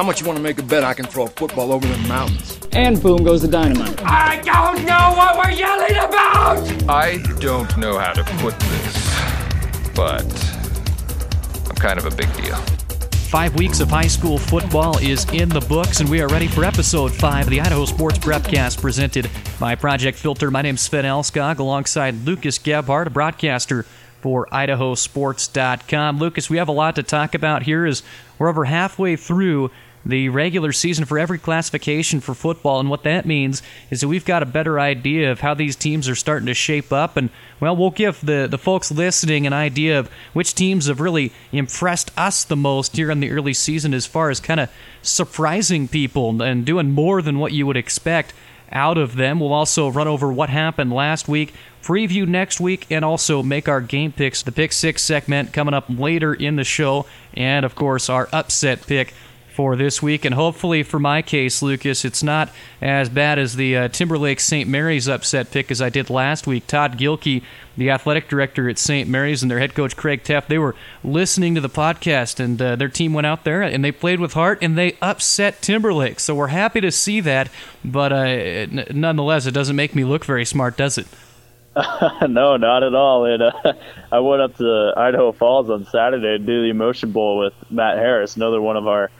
How much you want to make a bet I can throw a football over the mountains? And boom goes the dynamite. I don't know what we're yelling about! I don't know how to put this, but I'm kind of a big deal. Five weeks of high school football is in the books, and we are ready for episode five of the Idaho Sports Prepcast presented by Project Filter. My name's Sven Alskog alongside Lucas Gebhart, a broadcaster for idahosports.com. Lucas, we have a lot to talk about here as we're over halfway through the regular season for every classification for football. And what that means is that we've got a better idea of how these teams are starting to shape up. And, well, we'll give the, the folks listening an idea of which teams have really impressed us the most here in the early season as far as kind of surprising people and doing more than what you would expect out of them. We'll also run over what happened last week, preview next week, and also make our game picks. The pick six segment coming up later in the show, and of course, our upset pick for this week. And hopefully, for my case, Lucas, it's not as bad as the uh, Timberlake St. Mary's upset pick as I did last week. Todd Gilkey, the athletic director at St. Mary's, and their head coach Craig Teff, they were listening to the podcast, and uh, their team went out there and they played with heart and they upset Timberlake. So we're happy to see that, but uh, n- nonetheless, it doesn't make me look very smart, does it? no, not at all. And uh, I went up to Idaho Falls on Saturday to do the Emotion Bowl with Matt Harris, another one of our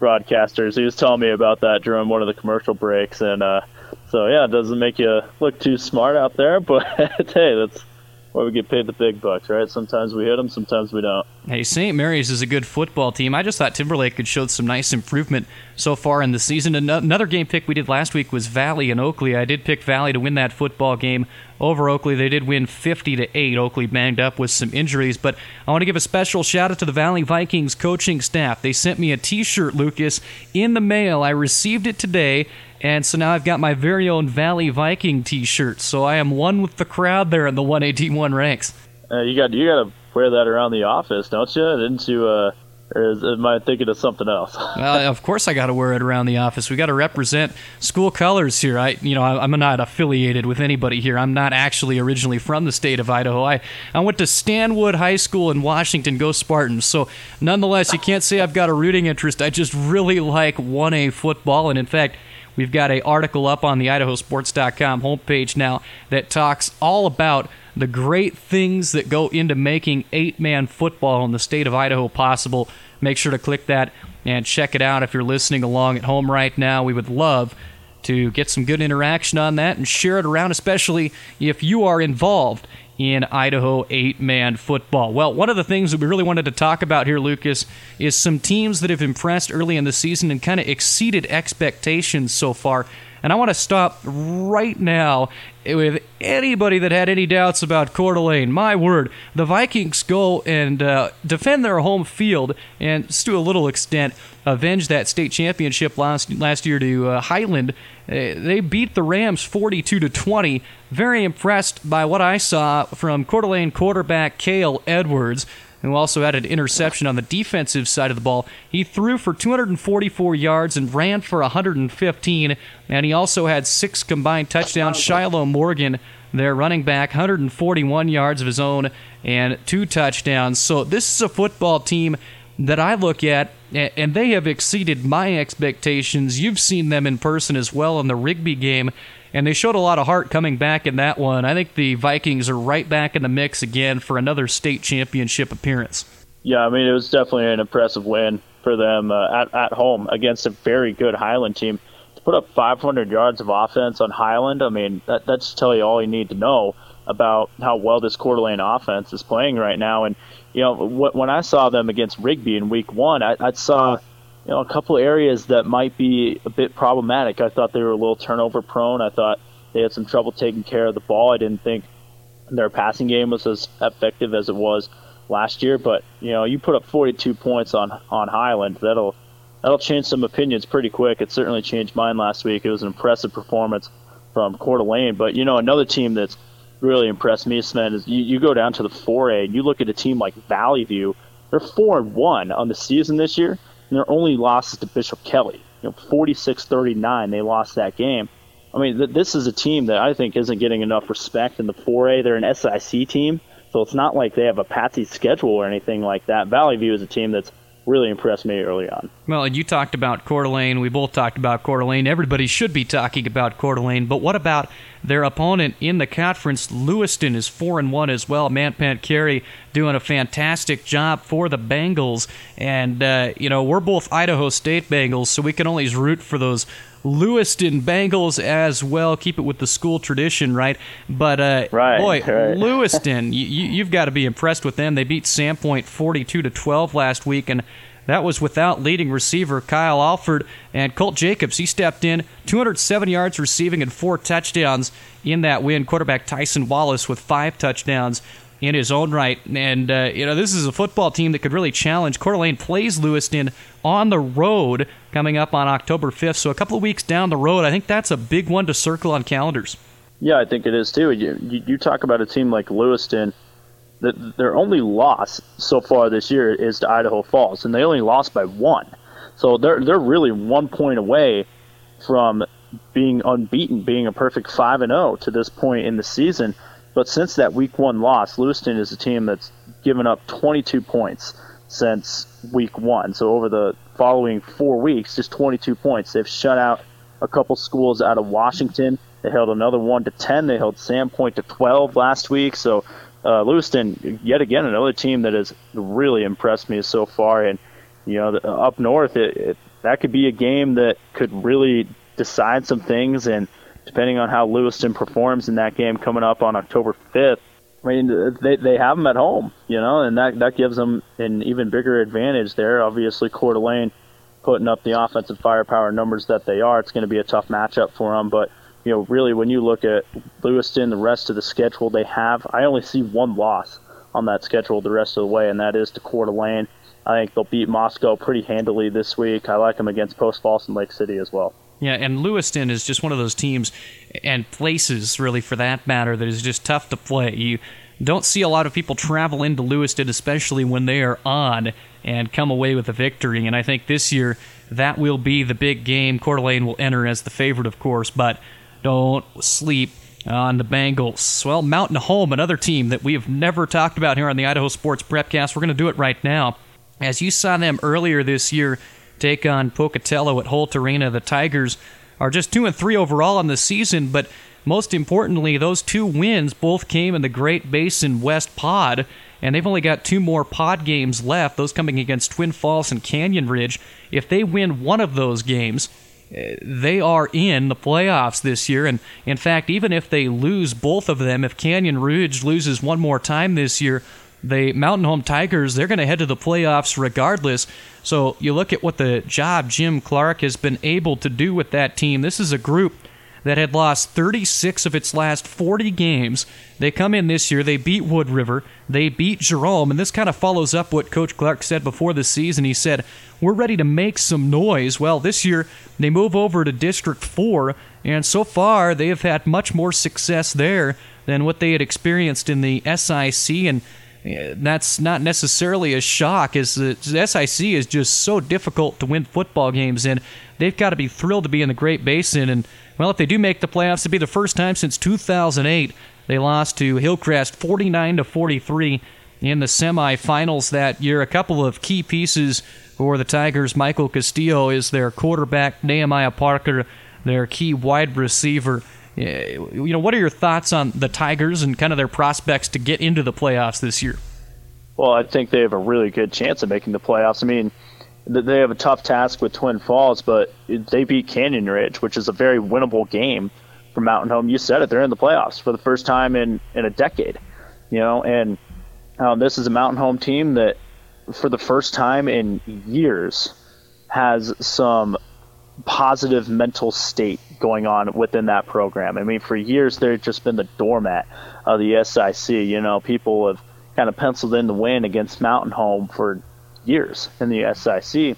broadcasters. He was telling me about that during one of the commercial breaks, and uh, so yeah, it doesn't make you look too smart out there, but hey, that's why we get paid the big bucks, right? Sometimes we hit them, sometimes we don't. Hey, St. Mary's is a good football team. I just thought Timberlake had showed some nice improvement so far in the season. Another game pick we did last week was Valley and Oakley. I did pick Valley to win that football game over Oakley. They did win 50 to 8. Oakley banged up with some injuries, but I want to give a special shout out to the Valley Vikings coaching staff. They sent me a t-shirt, Lucas, in the mail. I received it today. And so now I've got my very own Valley Viking T-shirt. So I am one with the crowd there in the 181 ranks. Uh, you got you got to wear that around the office, don't you? Didn't you? Uh, or is, am I thinking of something else? well, of course I got to wear it around the office. We got to represent school colors here. I, you know, I, am not affiliated with anybody here. I'm not actually originally from the state of Idaho. I, I went to Stanwood High School in Washington. Go Spartans! So, nonetheless, you can't say I've got a rooting interest. I just really like 1A football, and in fact. We've got a article up on the idahosports.com homepage now that talks all about the great things that go into making eight-man football in the state of Idaho possible. Make sure to click that and check it out if you're listening along at home right now. We would love to get some good interaction on that and share it around, especially if you are involved in Idaho eight man football. Well, one of the things that we really wanted to talk about here, Lucas, is some teams that have impressed early in the season and kind of exceeded expectations so far. And I want to stop right now with anybody that had any doubts about Coeur d'Alene. My word, the Vikings go and uh, defend their home field and, to a little extent, avenge that state championship last last year to uh, Highland. Uh, they beat the Rams 42 to 20. Very impressed by what I saw from Coeur d'Alene quarterback Cale Edwards who also had an interception on the defensive side of the ball. He threw for 244 yards and ran for 115, and he also had six combined touchdowns. Shiloh Morgan, their running back, 141 yards of his own and two touchdowns. So this is a football team that I look at, and they have exceeded my expectations. You've seen them in person as well in the Rigby game and they showed a lot of heart coming back in that one. I think the Vikings are right back in the mix again for another state championship appearance. Yeah, I mean it was definitely an impressive win for them uh, at at home against a very good Highland team. To put up 500 yards of offense on Highland, I mean that that's tell you all you need to know about how well this Coeur d'Alene offense is playing right now. And you know when I saw them against Rigby in Week One, I, I saw you know, a couple areas that might be a bit problematic. I thought they were a little turnover prone. I thought they had some trouble taking care of the ball. I didn't think their passing game was as effective as it was last year. But you know, you put up 42 points on on Highland, that'll that'll change some opinions pretty quick. It certainly changed mine last week. It was an impressive performance from Coeur d'Alene. But you know, another team that's really impressed me, Sven, is you, you go down to the 4A and you look at a team like Valley View. They're four and one on the season this year and their only loss is to Bishop Kelly. You know, 46-39, they lost that game. I mean, th- this is a team that I think isn't getting enough respect in the 4A. They're an SIC team, so it's not like they have a patsy schedule or anything like that. Valley View is a team that's really impressed me early on. Well, you talked about Coeur d'Alene. We both talked about Coeur d'Alene. Everybody should be talking about Coeur d'Alene. But what about their opponent in the conference? Lewiston is four and one as well. Matt Carey doing a fantastic job for the Bengals. And uh, you know we're both Idaho State Bengals, so we can only root for those Lewiston Bengals as well. Keep it with the school tradition, right? But uh, right, boy, right. Lewiston, you, have got to be impressed with them. They beat Sandpoint 42 to 12 last week, and that was without leading receiver Kyle Alford and Colt Jacobs. He stepped in, 207 yards receiving and four touchdowns in that win. Quarterback Tyson Wallace with five touchdowns in his own right. And, uh, you know, this is a football team that could really challenge. Coeur d'Alene plays Lewiston on the road coming up on October 5th. So a couple of weeks down the road, I think that's a big one to circle on calendars. Yeah, I think it is too. You, you, talk about a team like Lewiston. That their only loss so far this year is to Idaho Falls, and they only lost by one. So they're they're really one point away from being unbeaten, being a perfect five and zero oh to this point in the season. But since that week one loss, Lewiston is a team that's given up 22 points since week one. So over the following four weeks, just 22 points. They've shut out a couple schools out of Washington. They held another one to 10. They held Sandpoint to 12 last week. So uh, Lewiston, yet again, another team that has really impressed me so far. And you know, up north, it, it, that could be a game that could really decide some things and depending on how Lewiston performs in that game coming up on October 5th. I mean, they they have them at home, you know, and that that gives them an even bigger advantage there. Obviously, Coeur d'Alene putting up the offensive firepower numbers that they are, it's going to be a tough matchup for them. But you know, really, when you look at Lewiston, the rest of the schedule they have, I only see one loss on that schedule the rest of the way, and that is to Coeur d'Alene. I think they'll beat Moscow pretty handily this week. I like them against Post Falls and Lake City as well. Yeah, and Lewiston is just one of those teams and places, really, for that matter, that is just tough to play. You don't see a lot of people travel into Lewiston, especially when they are on, and come away with a victory. And I think this year that will be the big game. Coeur d'Alene will enter as the favorite, of course, but don't sleep on the Bengals. Well, Mountain Home, another team that we have never talked about here on the Idaho Sports Prepcast. We're going to do it right now. As you saw them earlier this year take on Pocatello at Holt Arena. The Tigers are just two and three overall on the season, but most importantly, those two wins both came in the Great Basin West Pod, and they've only got two more pod games left, those coming against Twin Falls and Canyon Ridge. If they win one of those games, eh, they are in the playoffs this year. And in fact, even if they lose both of them, if Canyon Ridge loses one more time this year, the Mountain Home Tigers, they're going to head to the playoffs regardless. So you look at what the job Jim Clark has been able to do with that team. This is a group that had lost 36 of its last 40 games. They come in this year, they beat Wood River, they beat Jerome, and this kind of follows up what Coach Clark said before the season. He said, We're ready to make some noise. Well, this year they move over to District 4, and so far they have had much more success there than what they had experienced in the SIC, and that's not necessarily a shock as the SIC is just so difficult to win football games in. They've got to be thrilled to be in the Great Basin and well if they do make the playoffs it'll be the first time since 2008 they lost to Hillcrest 49 to 43 in the semifinals that year. A couple of key pieces for the Tigers. Michael Castillo is their quarterback, Nehemiah Parker, their key wide receiver you know, what are your thoughts on the Tigers and kind of their prospects to get into the playoffs this year? Well, I think they have a really good chance of making the playoffs. I mean, they have a tough task with Twin Falls, but they beat Canyon Ridge, which is a very winnable game for Mountain Home. You said it; they're in the playoffs for the first time in in a decade. You know, and um, this is a Mountain Home team that, for the first time in years, has some positive mental state going on within that program. I mean, for years they've just been the doormat of the SIC. You know, people have kind of penciled in the win against Mountain Home for years in the SIC,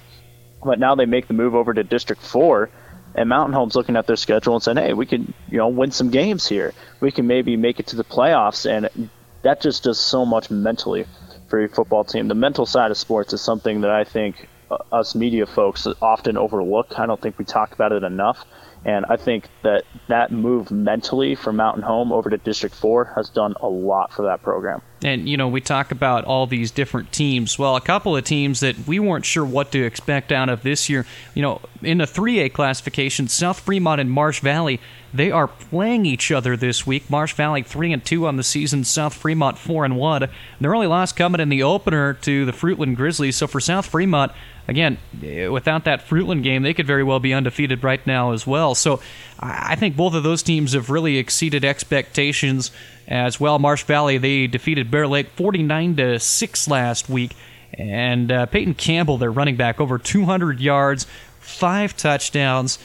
but now they make the move over to District Four, and Mountain Home's looking at their schedule and saying, "Hey, we can, you know, win some games here. We can maybe make it to the playoffs," and that just does so much mentally for your football team. The mental side of sports is something that I think Uh, us media folks often overlook. I don't think we talk about it enough. And I think that that move mentally from Mountain Home over to District 4 has done a lot for that program. And, you know, we talk about all these different teams. Well, a couple of teams that we weren't sure what to expect out of this year, you know, in the 3A classification, South Fremont and Marsh Valley, they are playing each other this week. Marsh Valley 3 and 2 on the season, South Fremont 4 and 1. Their only loss coming in the opener to the Fruitland Grizzlies. So for South Fremont, again, without that Fruitland game, they could very well be undefeated right now as well. So I think both of those teams have really exceeded expectations as well. Marsh Valley they defeated Bear Lake 49 to six last week, and uh, Peyton Campbell, their running back, over 200 yards, five touchdowns.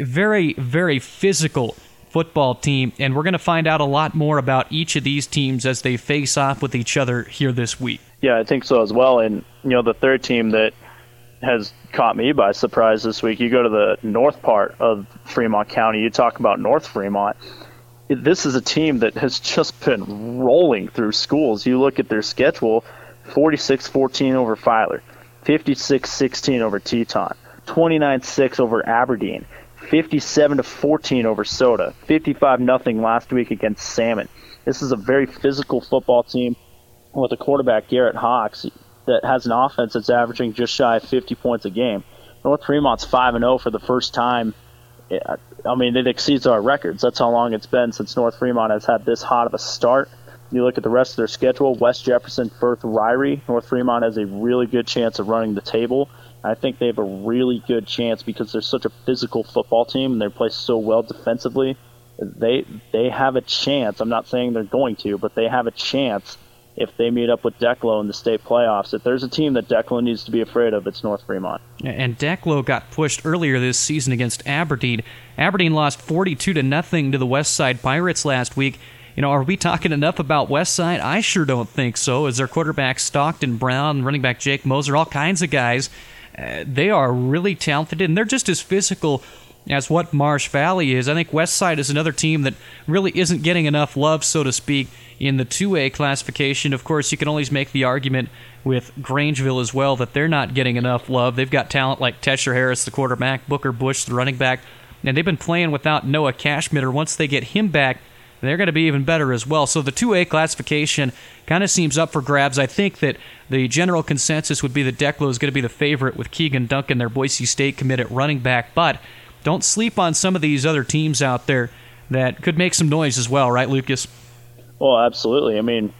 Very very physical football team, and we're going to find out a lot more about each of these teams as they face off with each other here this week. Yeah, I think so as well. And you know, the third team that has caught me by surprise this week. You go to the north part of Fremont County. You talk about North Fremont. This is a team that has just been rolling through schools. You look at their schedule 46 14 over Filer, 56 16 over Teton, 29 6 over Aberdeen, 57 14 over Soda, 55 0 last week against Salmon. This is a very physical football team with a quarterback, Garrett Hawks that has an offense that's averaging just shy of 50 points a game. North Fremont's 5 and 0 for the first time. I mean, it exceeds our records. That's how long it's been since North Fremont has had this hot of a start. You look at the rest of their schedule West Jefferson, Firth, Ririe. North Fremont has a really good chance of running the table. I think they have a really good chance because they're such a physical football team and they play so well defensively. They they have a chance. I'm not saying they're going to, but they have a chance if they meet up with Declo in the state playoffs. If there's a team that Declo needs to be afraid of, it's North Fremont. And Declo got pushed earlier this season against Aberdeen. Aberdeen lost 42 to nothing to the West Side Pirates last week. You know, are we talking enough about West Side? I sure don't think so. As their quarterback Stockton Brown, running back Jake Moser, all kinds of guys, uh, they are really talented and they're just as physical as what Marsh Valley is. I think West Side is another team that really isn't getting enough love, so to speak, in the 2A classification. Of course, you can always make the argument with Grangeville as well that they're not getting enough love. They've got talent like Tesher Harris, the quarterback, Booker Bush, the running back, and they've been playing without Noah Cashmitter. Once they get him back, they're going to be even better as well. So the 2A classification kind of seems up for grabs. I think that the general consensus would be that Declo is going to be the favorite with Keegan Duncan, their Boise State committed running back. But don't sleep on some of these other teams out there that could make some noise as well, right, Lucas? Well, absolutely. I mean,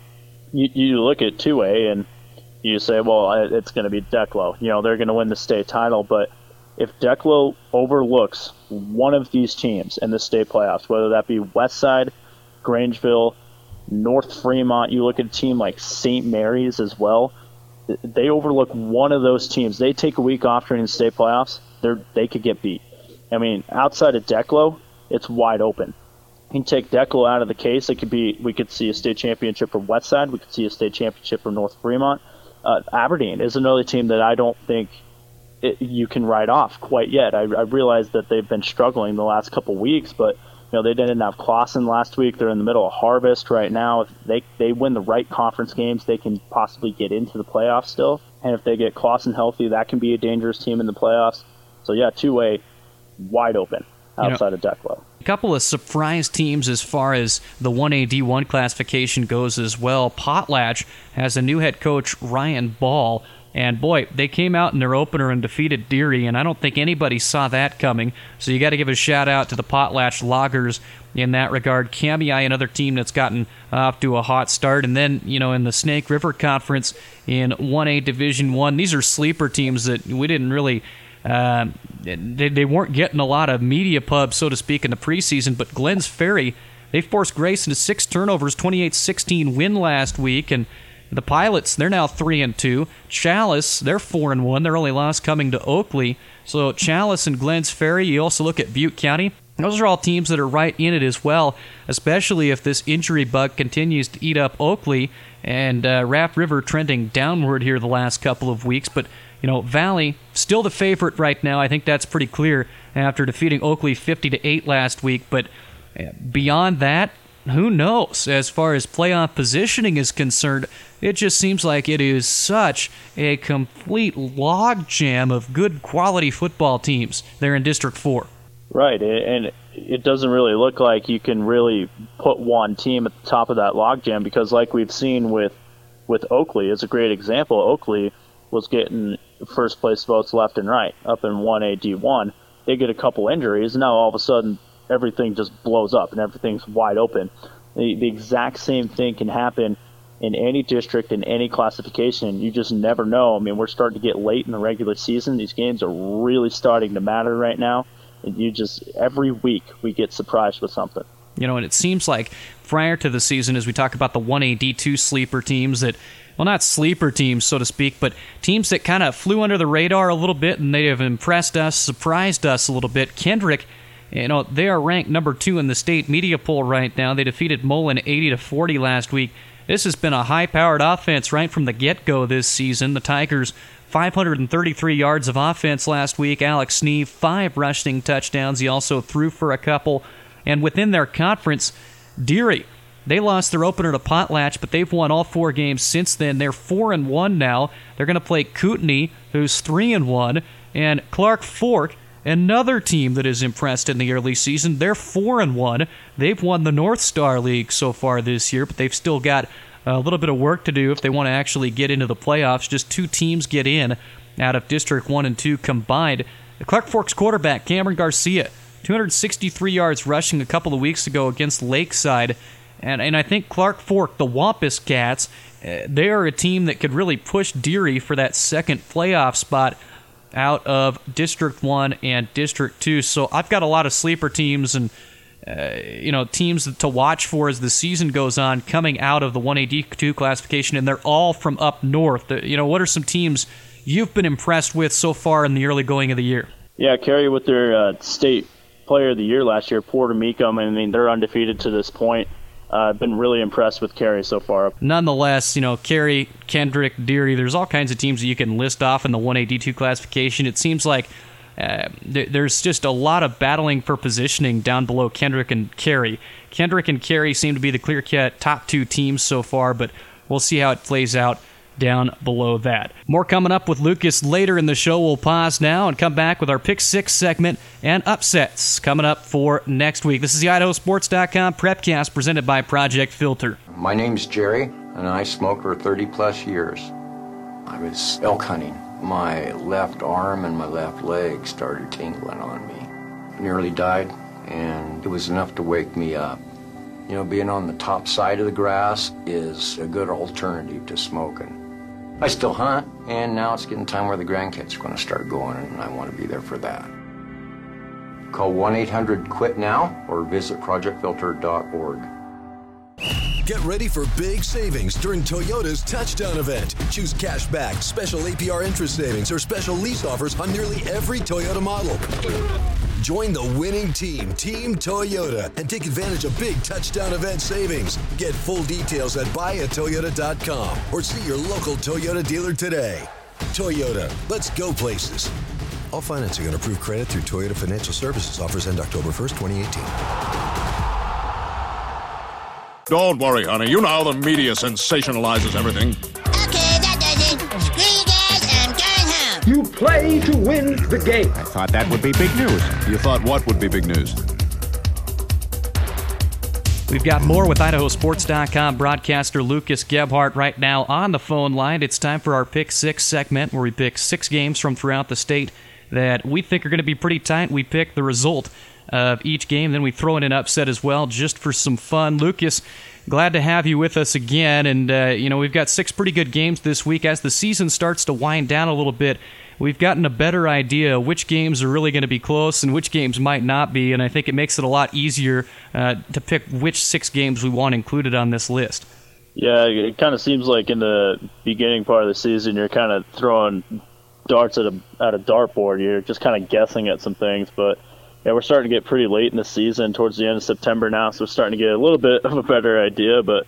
you, you look at 2A and you say, well, it's going to be Declo. You know, they're going to win the state title. But if Declo overlooks one of these teams in the state playoffs, whether that be Westside, Grangeville, North Fremont, you look at a team like St. Mary's as well, they overlook one of those teams. They take a week off during the state playoffs, they they could get beat. I mean, outside of Declo, it's wide open You can take Declo out of the case, it could be we could see a state championship from Westside, we could see a state championship from North Fremont. Uh, Aberdeen is another team that I don't think it, you can write off quite yet. I, I realize that they've been struggling the last couple weeks, but you know they didn't have Clausen last week. They're in the middle of harvest right now. If they they win the right conference games, they can possibly get into the playoffs still. And if they get Clausen healthy, that can be a dangerous team in the playoffs. So yeah, 2A, wide open outside you know, of Declo. A couple of surprise teams as far as the 1A D1 classification goes as well. Potlatch has a new head coach, Ryan Ball. And boy, they came out in their opener and defeated Deary, and I don't think anybody saw that coming. So you got to give a shout out to the Potlatch Loggers in that regard. Cambie, another team that's gotten off to a hot start, and then you know in the Snake River Conference in 1A Division One, these are sleeper teams that we didn't really uh, they, they weren't getting a lot of media pub, so to speak, in the preseason, but Glens Ferry, they forced Grace into six turnovers, 28 16 win last week, and the Pilots, they're now 3 and 2. Challis, they're 4 and 1. Their only loss coming to Oakley. So Challis and Glens Ferry, you also look at Butte County. Those are all teams that are right in it as well, especially if this injury bug continues to eat up Oakley and uh, Raft River trending downward here the last couple of weeks. But you know, Valley still the favorite right now. I think that's pretty clear after defeating Oakley 50 to 8 last week, but eh, beyond that, who knows? As far as playoff positioning is concerned, it just seems like it is such a complete logjam of good quality football teams there in District 4. Right, and it doesn't really look like you can really put one team at the top of that logjam because, like we've seen with with Oakley, is a great example. Oakley was getting first place votes left and right up in 1A D1. They get a couple injuries, and now all of a sudden everything just blows up and everything's wide open. The, the exact same thing can happen in any district in any classification. You just never know. I mean, we're starting to get late in the regular season. These games are really starting to matter right now And you just every week we get surprised with something. You know, and it seems like prior to the season, as we talk about the 1A D2 sleeper teams that, well, not sleeper teams, so to speak, but teams that kind of flew under the radar a little bit and they have impressed us, surprised us a little bit. Kendrick, you know, they are ranked number two in the state media poll right now. They defeated Mullan 80 to 40 last week. This has been a high powered offense right from the get go this season. The Tigers 533 yards of offense last week. Alex Sneeve, five rushing touchdowns. He also threw for a couple. And within their conference, Deary, they lost their opener to Potlatch, but they've won all four games since then. They're four and one now. They're going to play Kootenai, who's three and one, and Clark Fork, another team that has impressed in the early season. They're four and one. They've won the North Star League so far this year, but they've still got a little bit of work to do if they want to actually get into the playoffs. Just two teams get in out of District 1 and 2 combined. Clark Forks quarterback, Cameron Garcia, 263 yards rushing a couple of weeks ago against Lakeside. And, and I think Clark Fork, the Wampus Cats, uh, they are a team that could really push Deary for that second playoff spot out of District 1 and District 2. So I've got a lot of sleeper teams and uh, you know teams to watch for as the season goes on coming out of the 1AD2 classification, and they're all from up north. Uh, you know, what are some teams you've been impressed with so far in the early going of the year? Yeah, Carey with their uh, state player of the year last year, Porter Mecum. I mean, they're undefeated to this point. Uh, I've been really impressed with Carey so far. Nonetheless, you know, Carey, Kendrick, Deary, there's all kinds of teams that you can list off in the 1AD2 classification. It seems like uh, th- there's just a lot of battling for positioning down below Kendrick and Carey. Kendrick and Carey seem to be the clear cut top two teams so far, but we'll see how it plays out down below that. More coming up with Lucas later in the show. We'll pause now and come back with our Pick Six segment and upsets coming up for next week. This is the IdahoSports.com Prepcast presented by Project Filter. My name's Jerry, and I smoked for 30 plus years. I was elk hunting my left arm and my left leg started tingling on me. Nearly died, and it was enough to wake me up. You know, being on the top side of the grass is a good alternative to smoking. I still hunt, and now it's getting time where the grandkids are going to start going, and I want to be there for that. Call 1 800 QUIT NOW or visit projectfilter.org. Get ready for big savings during Toyota's touchdown event. Choose cash back, special APR interest savings, or special lease offers on nearly every Toyota model. Join the winning team, Team Toyota, and take advantage of big touchdown event savings. Get full details at buyatoyota.com or see your local Toyota dealer today. Toyota, let's go places. All financing and approved credit through Toyota Financial Services offers end October 1st, 2018. Don't worry, honey. You know how the media sensationalizes everything. Play to win the game. I thought that would be big news. You thought what would be big news? We've got more with IdahoSports.com broadcaster Lucas Gebhart right now on the phone line. It's time for our Pick Six segment where we pick six games from throughout the state that we think are going to be pretty tight. We pick the result of each game. Then we throw in an upset as well, just for some fun. Lucas, glad to have you with us again. And, uh, you know, we've got six pretty good games this week. As the season starts to wind down a little bit, we've gotten a better idea which games are really going to be close and which games might not be. And I think it makes it a lot easier uh, to pick which six games we want included on this list. Yeah, it kind of seems like in the beginning part of the season, you're kind of throwing darts at a at a dartboard. You're just kind of guessing at some things, but yeah, we're starting to get pretty late in the season, towards the end of September now, so we're starting to get a little bit of a better idea. But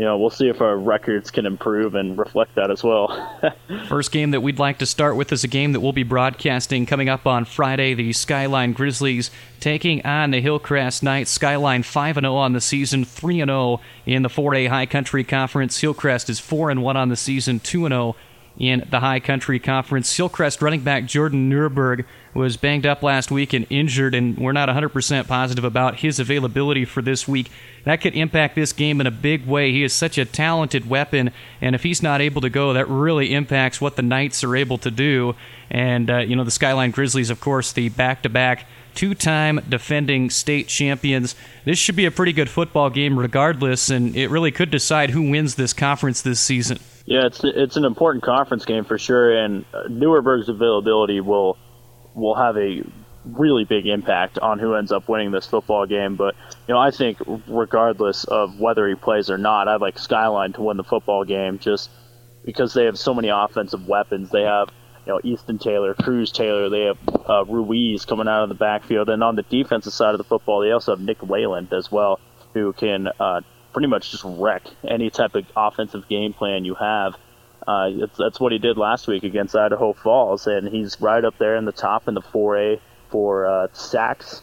you know, we'll see if our records can improve and reflect that as well. First game that we'd like to start with is a game that we'll be broadcasting coming up on Friday. The Skyline Grizzlies taking on the Hillcrest Knights. Skyline 5 0 on the season, 3 0 in the 4A High Country Conference. Hillcrest is 4 1 on the season, 2 0 in the High Country Conference. Hillcrest running back Jordan Nuremberg was banged up last week and injured, and we're not 100% positive about his availability for this week. That could impact this game in a big way. He is such a talented weapon, and if he's not able to go, that really impacts what the Knights are able to do. And, uh, you know, the Skyline Grizzlies, of course, the back to back two time defending state champions. This should be a pretty good football game, regardless, and it really could decide who wins this conference this season. Yeah, it's it's an important conference game for sure, and uh, Nuremberg's availability will will have a really big impact on who ends up winning this football game. But you know, I think regardless of whether he plays or not, I'd like Skyline to win the football game just because they have so many offensive weapons. They have you know Easton Taylor, Cruz Taylor. They have uh, Ruiz coming out of the backfield, and on the defensive side of the football, they also have Nick Wayland as well, who can uh, pretty much just wreck any type of offensive game plan you have. Uh, that's what he did last week against Idaho Falls, and he's right up there in the top in the 4A for uh, sacks,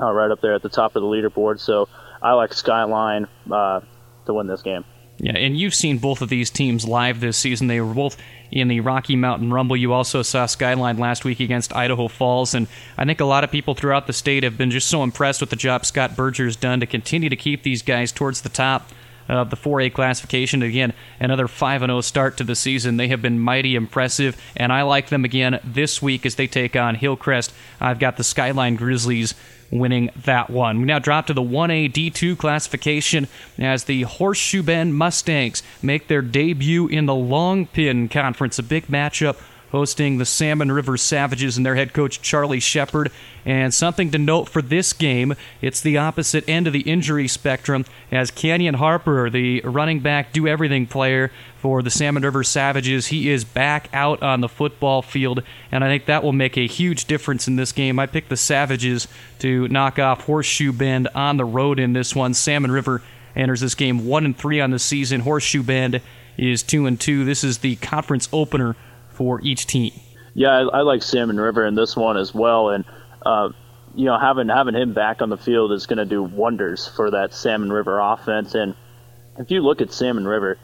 uh, right up there at the top of the leaderboard. So I like Skyline uh, to win this game. Yeah, and you've seen both of these teams live this season. They were both in the Rocky Mountain Rumble. You also saw Skyline last week against Idaho Falls, and I think a lot of people throughout the state have been just so impressed with the job Scott Berger's done to continue to keep these guys towards the top of the 4A classification. Again, another 5 0 start to the season. They have been mighty impressive, and I like them again this week as they take on Hillcrest. I've got the Skyline Grizzlies winning that one. We now drop to the 1A D2 classification as the Horseshoe Bend Mustangs make their debut in the Long Pin Conference, a big matchup hosting the Salmon River Savages and their head coach Charlie Shepard. And something to note for this game, it's the opposite end of the injury spectrum as Canyon Harper, the running back, do everything player for the Salmon River Savages, he is back out on the football field, and I think that will make a huge difference in this game. I picked the Savages to knock off Horseshoe Bend on the road in this one. Salmon River enters this game one and three on the season. Horseshoe Bend is two and two. This is the conference opener for each team. Yeah, I, I like Salmon River in this one as well, and uh, you know having having him back on the field is going to do wonders for that Salmon River offense. And if you look at Salmon River,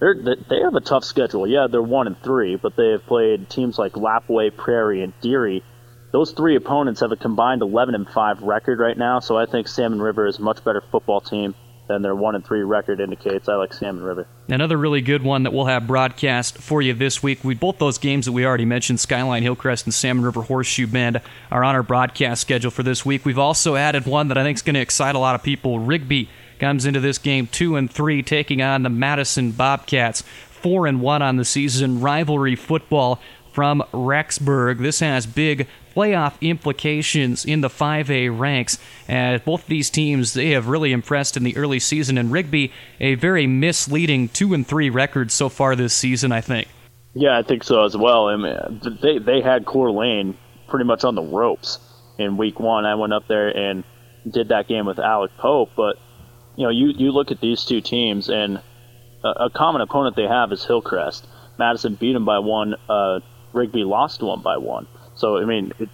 they're, they have a tough schedule. Yeah, they're one and three, but they have played teams like Lapwai, Prairie, and Deary. Those three opponents have a combined 11 and five record right now, so I think Salmon River is a much better football team than their one and three record indicates. I like Salmon River. Another really good one that we'll have broadcast for you this week. We both those games that we already mentioned, Skyline Hillcrest and Salmon River Horseshoe Bend, are on our broadcast schedule for this week. We've also added one that I think is going to excite a lot of people. Rigby comes into this game two and three, taking on the Madison Bobcats. Four and one on the season. Rivalry football from Rexburg. This has big playoff implications in the 5A ranks. As both these teams, they have really impressed in the early season, and Rigby a very misleading two and three record so far this season. I think. Yeah, I think so as well. I mean, they they had Coeur d'Alene pretty much on the ropes in week one. I went up there and did that game with Alec Pope, but you know, you you look at these two teams, and a, a common opponent they have is Hillcrest. Madison beat them by one. Uh, Rigby lost one by one. So I mean, it,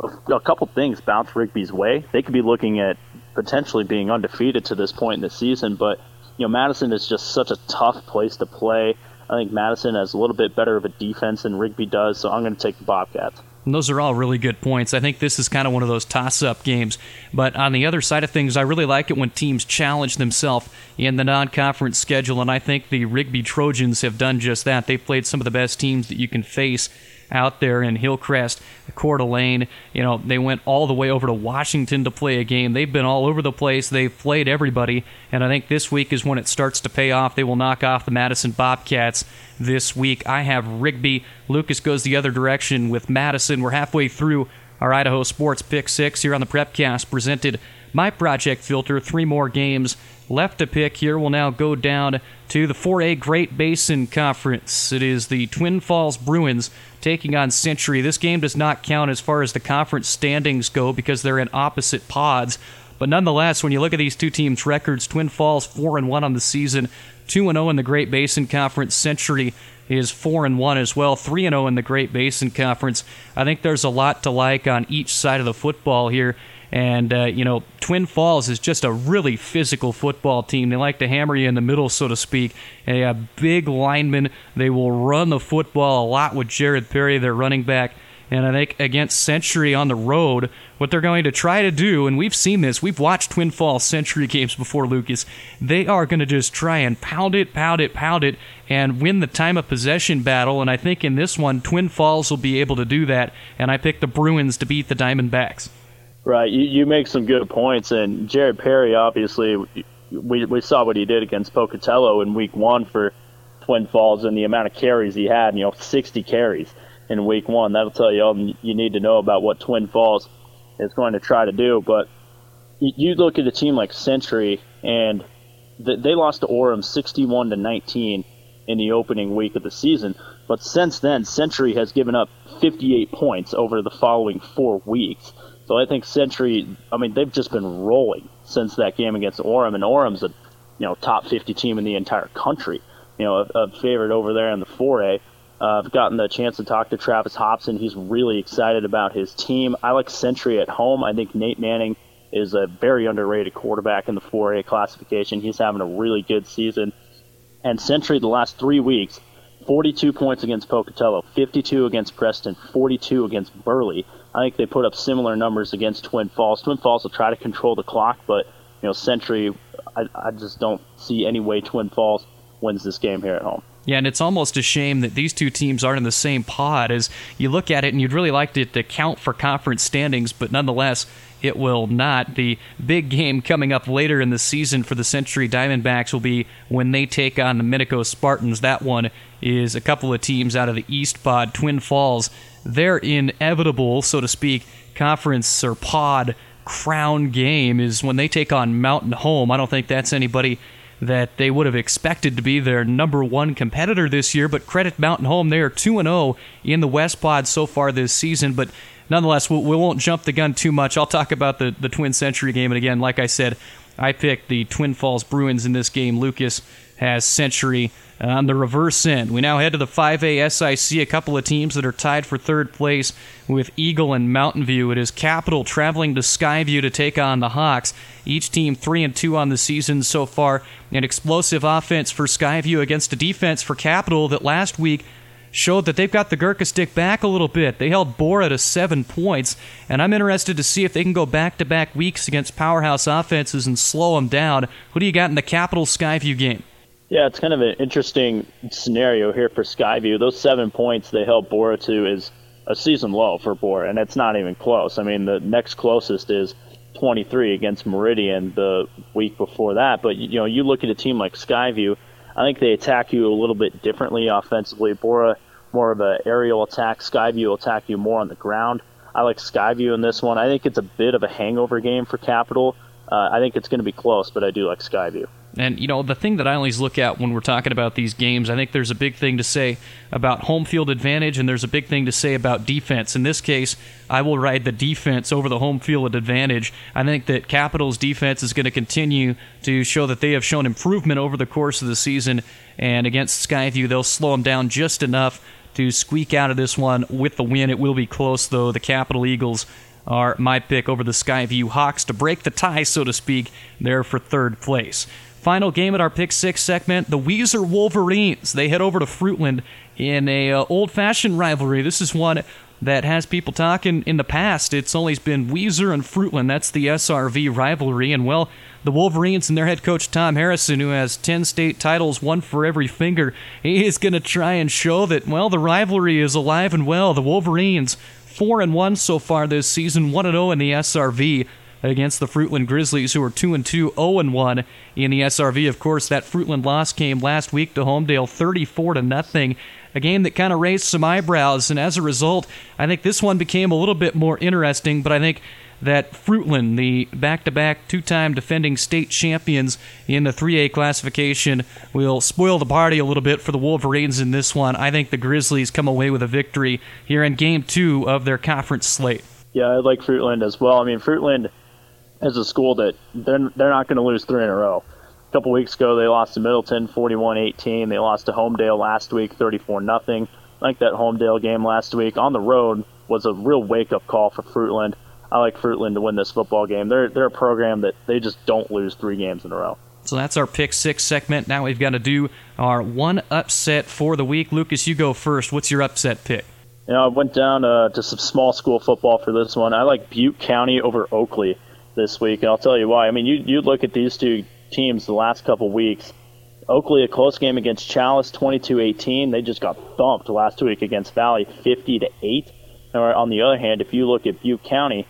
a, a couple things bounce Rigby's way. They could be looking at potentially being undefeated to this point in the season, but you know, Madison is just such a tough place to play. I think Madison has a little bit better of a defense than Rigby does, so I'm going to take the Bobcats. And those are all really good points. I think this is kind of one of those toss up games. But on the other side of things, I really like it when teams challenge themselves in the non conference schedule. And I think the Rigby Trojans have done just that. They've played some of the best teams that you can face out there in Hillcrest, Coeur d'Alene. You know, they went all the way over to Washington to play a game. They've been all over the place. They've played everybody. And I think this week is when it starts to pay off. They will knock off the Madison Bobcats this week. I have Rigby. Lucas goes the other direction with Madison. We're halfway through our Idaho Sports Pick 6 here on the Prepcast, presented my Project Filter. Three more games left to pick here. We'll now go down to the 4A Great Basin Conference. It is the Twin Falls Bruins taking on Century. This game does not count as far as the conference standings go because they're in opposite pods. But nonetheless, when you look at these two teams' records, Twin Falls 4 and 1 on the season, 2 and 0 in the Great Basin Conference. Century is 4 and 1 as well, 3 and 0 in the Great Basin Conference. I think there's a lot to like on each side of the football here. And, uh, you know, Twin Falls is just a really physical football team. They like to hammer you in the middle, so to speak. They have big linemen. They will run the football a lot with Jared Perry, their running back. And I think against Century on the road, what they're going to try to do, and we've seen this, we've watched Twin Falls Century games before, Lucas. They are going to just try and pound it, pound it, pound it, and win the time of possession battle. And I think in this one, Twin Falls will be able to do that. And I pick the Bruins to beat the Diamondbacks. Right, you, you make some good points, and Jared Perry, obviously, we, we saw what he did against Pocatello in week one for Twin Falls and the amount of carries he had, you know, 60 carries in week one. That'll tell you all you need to know about what Twin Falls is going to try to do. But you look at a team like Century, and they lost to Orem 61 to 19 in the opening week of the season. But since then, Century has given up 58 points over the following four weeks. So I think Century, I mean, they've just been rolling since that game against Orem, and Orem's a you know top 50 team in the entire country. You know, a, a favorite over there in the 4A. Uh, I've gotten the chance to talk to Travis Hobson. He's really excited about his team. I like Century at home. I think Nate Manning is a very underrated quarterback in the 4A classification. He's having a really good season. And Century, the last three weeks, 42 points against Pocatello, 52 against Preston, 42 against Burley. I think they put up similar numbers against Twin Falls. Twin Falls will try to control the clock, but you know Century, I, I just don't see any way Twin Falls wins this game here at home. Yeah, and it's almost a shame that these two teams aren't in the same pod as you look at it and you'd really like it to count for conference standings, but nonetheless, it will not. The big game coming up later in the season for the Century Diamondbacks will be when they take on the Minico Spartans. That one is a couple of teams out of the East Pod, Twin Falls. Their inevitable, so to speak, conference or pod crown game is when they take on Mountain Home. I don't think that's anybody that they would have expected to be their number one competitor this year. But credit Mountain Home, they are 2 0 in the West Pod so far this season. But nonetheless, we, we won't jump the gun too much. I'll talk about the, the Twin Century game. And again, like I said, I picked the Twin Falls Bruins in this game. Lucas has Century uh, on the reverse end. We now head to the 5A SIC, a couple of teams that are tied for third place with Eagle and Mountain View. It is Capital traveling to Skyview to take on the Hawks. Each team 3 and 2 on the season so far. An explosive offense for Skyview against a defense for Capital that last week showed that they've got the Gurkha stick back a little bit. They held Borah to seven points, and I'm interested to see if they can go back to back weeks against powerhouse offenses and slow them down. Who do you got in the Capital Skyview game? Yeah, it's kind of an interesting scenario here for Skyview. Those seven points they held Borah to is a season low for Borah, and it's not even close. I mean, the next closest is 23 against Meridian the week before that. But you know, you look at a team like Skyview. I think they attack you a little bit differently offensively. Borah more of an aerial attack. Skyview will attack you more on the ground. I like Skyview in this one. I think it's a bit of a hangover game for Capital. Uh, I think it's going to be close, but I do like Skyview. And, you know, the thing that I always look at when we're talking about these games, I think there's a big thing to say about home field advantage and there's a big thing to say about defense. In this case, I will ride the defense over the home field advantage. I think that Capital's defense is going to continue to show that they have shown improvement over the course of the season. And against Skyview, they'll slow them down just enough to squeak out of this one with the win. It will be close, though. The Capital Eagles are my pick over the Skyview Hawks to break the tie, so to speak, there for third place. Final game at our pick six segment: the Weiser Wolverines. They head over to Fruitland in a uh, old-fashioned rivalry. This is one that has people talking in the past. It's always been Weiser and Fruitland. That's the SRV rivalry, and well, the Wolverines and their head coach Tom Harrison, who has 10 state titles, one for every finger, he is going to try and show that well the rivalry is alive and well. The Wolverines four and one so far this season, one and zero in the SRV against the Fruitland Grizzlies, who are 2 and 2, 0 and 1 in the SRV. Of course, that Fruitland loss came last week to Homedale, 34 to nothing. A game that kind of raised some eyebrows, and as a result, I think this one became a little bit more interesting. But I think that Fruitland, the back-to-back two-time defending state champions in the 3A classification, will spoil the party a little bit for the Wolverines in this one. I think the Grizzlies come away with a victory here in Game Two of their conference slate. Yeah, I like Fruitland as well. I mean, Fruitland is a school that they're they're not going to lose three in a row. A couple weeks ago, they lost to Middleton 41-18. They lost to Homedale last week 34 0. I think that Homedale game last week on the road was a real wake up call for Fruitland. I like Fruitland to win this football game. They're they're a program that they just don't lose three games in a row. So that's our pick six segment. Now we've got to do our one upset for the week. Lucas, you go first. What's your upset pick? You know, I went down uh, to some small school football for this one. I like Butte County over Oakley this week, and I'll tell you why. I mean, you you look at these two teams the last couple weeks. Oakley a close game against Challis, 22-18. They just got thumped last week against Valley, 50 to eight. Or on the other hand, if you look at Butte County,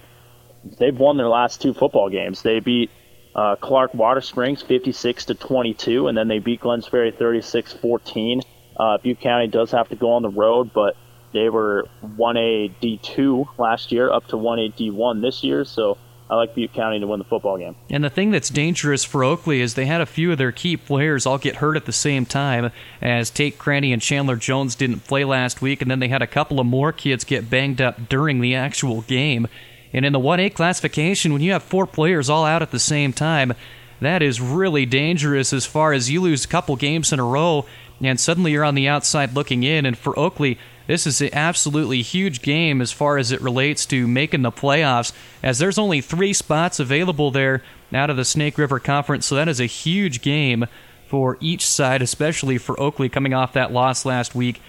they've won their last two football games. They beat uh, Clark Water Springs 56 to 22, and then they beat Glenns Ferry 36-14. Uh, Butte County does have to go on the road, but they were 1A D2 last year, up to 1A D1 this year. So I like Butte County to win the football game. And the thing that's dangerous for Oakley is they had a few of their key players all get hurt at the same time, as Tate Cranny and Chandler Jones didn't play last week, and then they had a couple of more kids get banged up during the actual game. And in the 1A classification, when you have four players all out at the same time, that is really dangerous as far as you lose a couple games in a row and suddenly you're on the outside looking in. And for Oakley, this is an absolutely huge game as far as it relates to making the playoffs, as there's only three spots available there out of the Snake River Conference. So that is a huge game for each side, especially for Oakley coming off that loss last week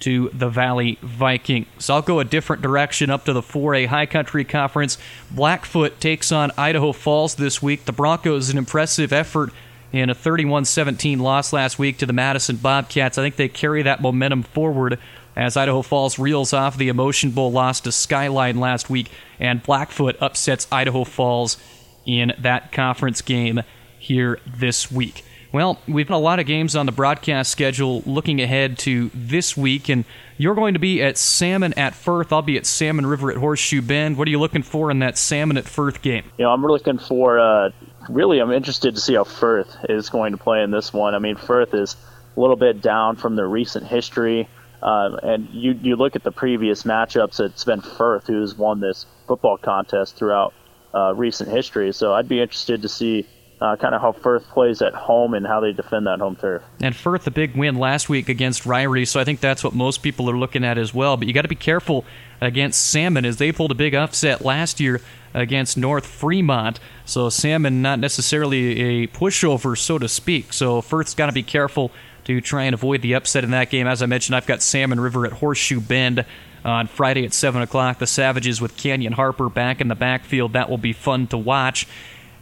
to the Valley Vikings. So I'll go a different direction up to the 4A High Country Conference. Blackfoot takes on Idaho Falls this week. The Broncos, an impressive effort in a 31 17 loss last week to the Madison Bobcats. I think they carry that momentum forward as Idaho Falls reels off the Emotion Bowl loss to Skyline last week, and Blackfoot upsets Idaho Falls in that conference game here this week. Well, we've got a lot of games on the broadcast schedule looking ahead to this week, and you're going to be at Salmon at Firth. I'll be at Salmon River at Horseshoe Bend. What are you looking for in that Salmon at Firth game? You know, I'm looking for, uh, really, I'm interested to see how Firth is going to play in this one. I mean, Firth is a little bit down from their recent history. Um, and you you look at the previous matchups, it's been Firth who's won this football contest throughout uh, recent history. So I'd be interested to see uh, kind of how Firth plays at home and how they defend that home turf. And Firth, a big win last week against Ririe, so I think that's what most people are looking at as well. But you got to be careful against Salmon as they pulled a big upset last year against North Fremont. So Salmon not necessarily a pushover, so to speak. So Firth's got to be careful to try and avoid the upset in that game. As I mentioned, I've got Salmon River at Horseshoe Bend on Friday at 7 o'clock. The Savages with Canyon Harper back in the backfield. That will be fun to watch.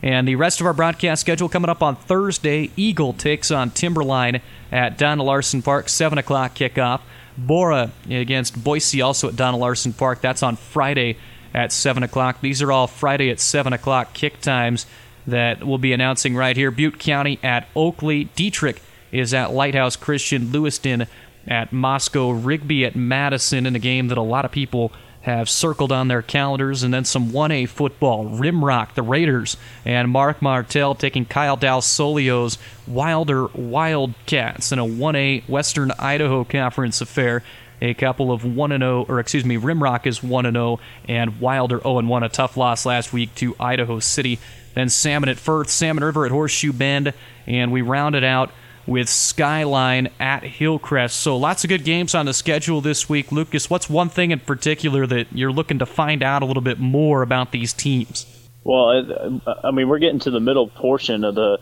And the rest of our broadcast schedule coming up on Thursday. Eagle takes on Timberline at Donna Larson Park, 7 o'clock kickoff. Borah against Boise, also at Donna Larson Park. That's on Friday at 7 o'clock. These are all Friday at 7 o'clock kick times that we'll be announcing right here. Butte County at Oakley. Dietrich is at Lighthouse Christian Lewiston at Moscow, Rigby at Madison in a game that a lot of people have circled on their calendars, and then some 1A football. Rimrock, the Raiders, and Mark Martell taking Kyle Dalsolio's Wilder Wildcats in a 1A Western Idaho Conference affair. A couple of 1 0, or excuse me, Rimrock is 1 0, and Wilder 0 1, a tough loss last week to Idaho City. Then Salmon at Firth, Salmon River at Horseshoe Bend, and we rounded out with Skyline at Hillcrest. So lots of good games on the schedule this week. Lucas, what's one thing in particular that you're looking to find out a little bit more about these teams? Well, I mean, we're getting to the middle portion of the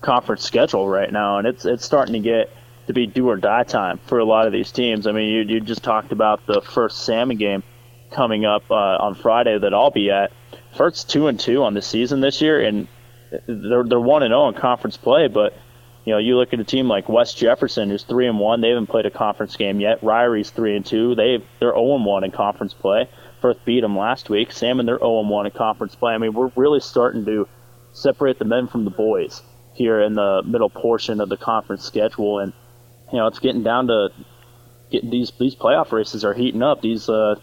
conference schedule right now, and it's it's starting to get to be do or die time for a lot of these teams. I mean, you, you just talked about the Firth Salmon game coming up uh, on Friday that I'll be at. Firth two and two on the season this year, and they're they're one and zero oh in conference play, but you know, you look at a team like West Jefferson, who's three and one. They haven't played a conference game yet. Ririe's three and two. They they're zero oh and one in conference play. Firth beat them last week. Salmon they're zero and one in conference play. I mean, we're really starting to separate the men from the boys here in the middle portion of the conference schedule, and you know, it's getting down to getting these these playoff races are heating up. These uh,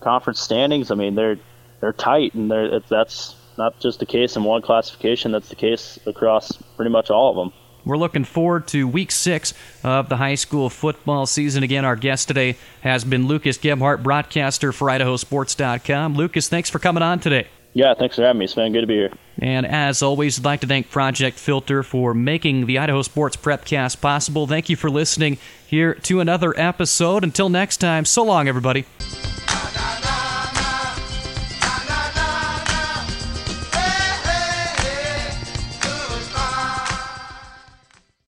conference standings, I mean, they're they're tight, and they're that's not just the case in one classification. That's the case across pretty much all of them. We're looking forward to week six of the high school football season. Again, our guest today has been Lucas Gebhart, broadcaster for IdahoSports.com. Lucas, thanks for coming on today. Yeah, thanks for having me, Sven. Good to be here. And as always, I'd like to thank Project Filter for making the Idaho Sports Prepcast possible. Thank you for listening here to another episode. Until next time, so long, everybody.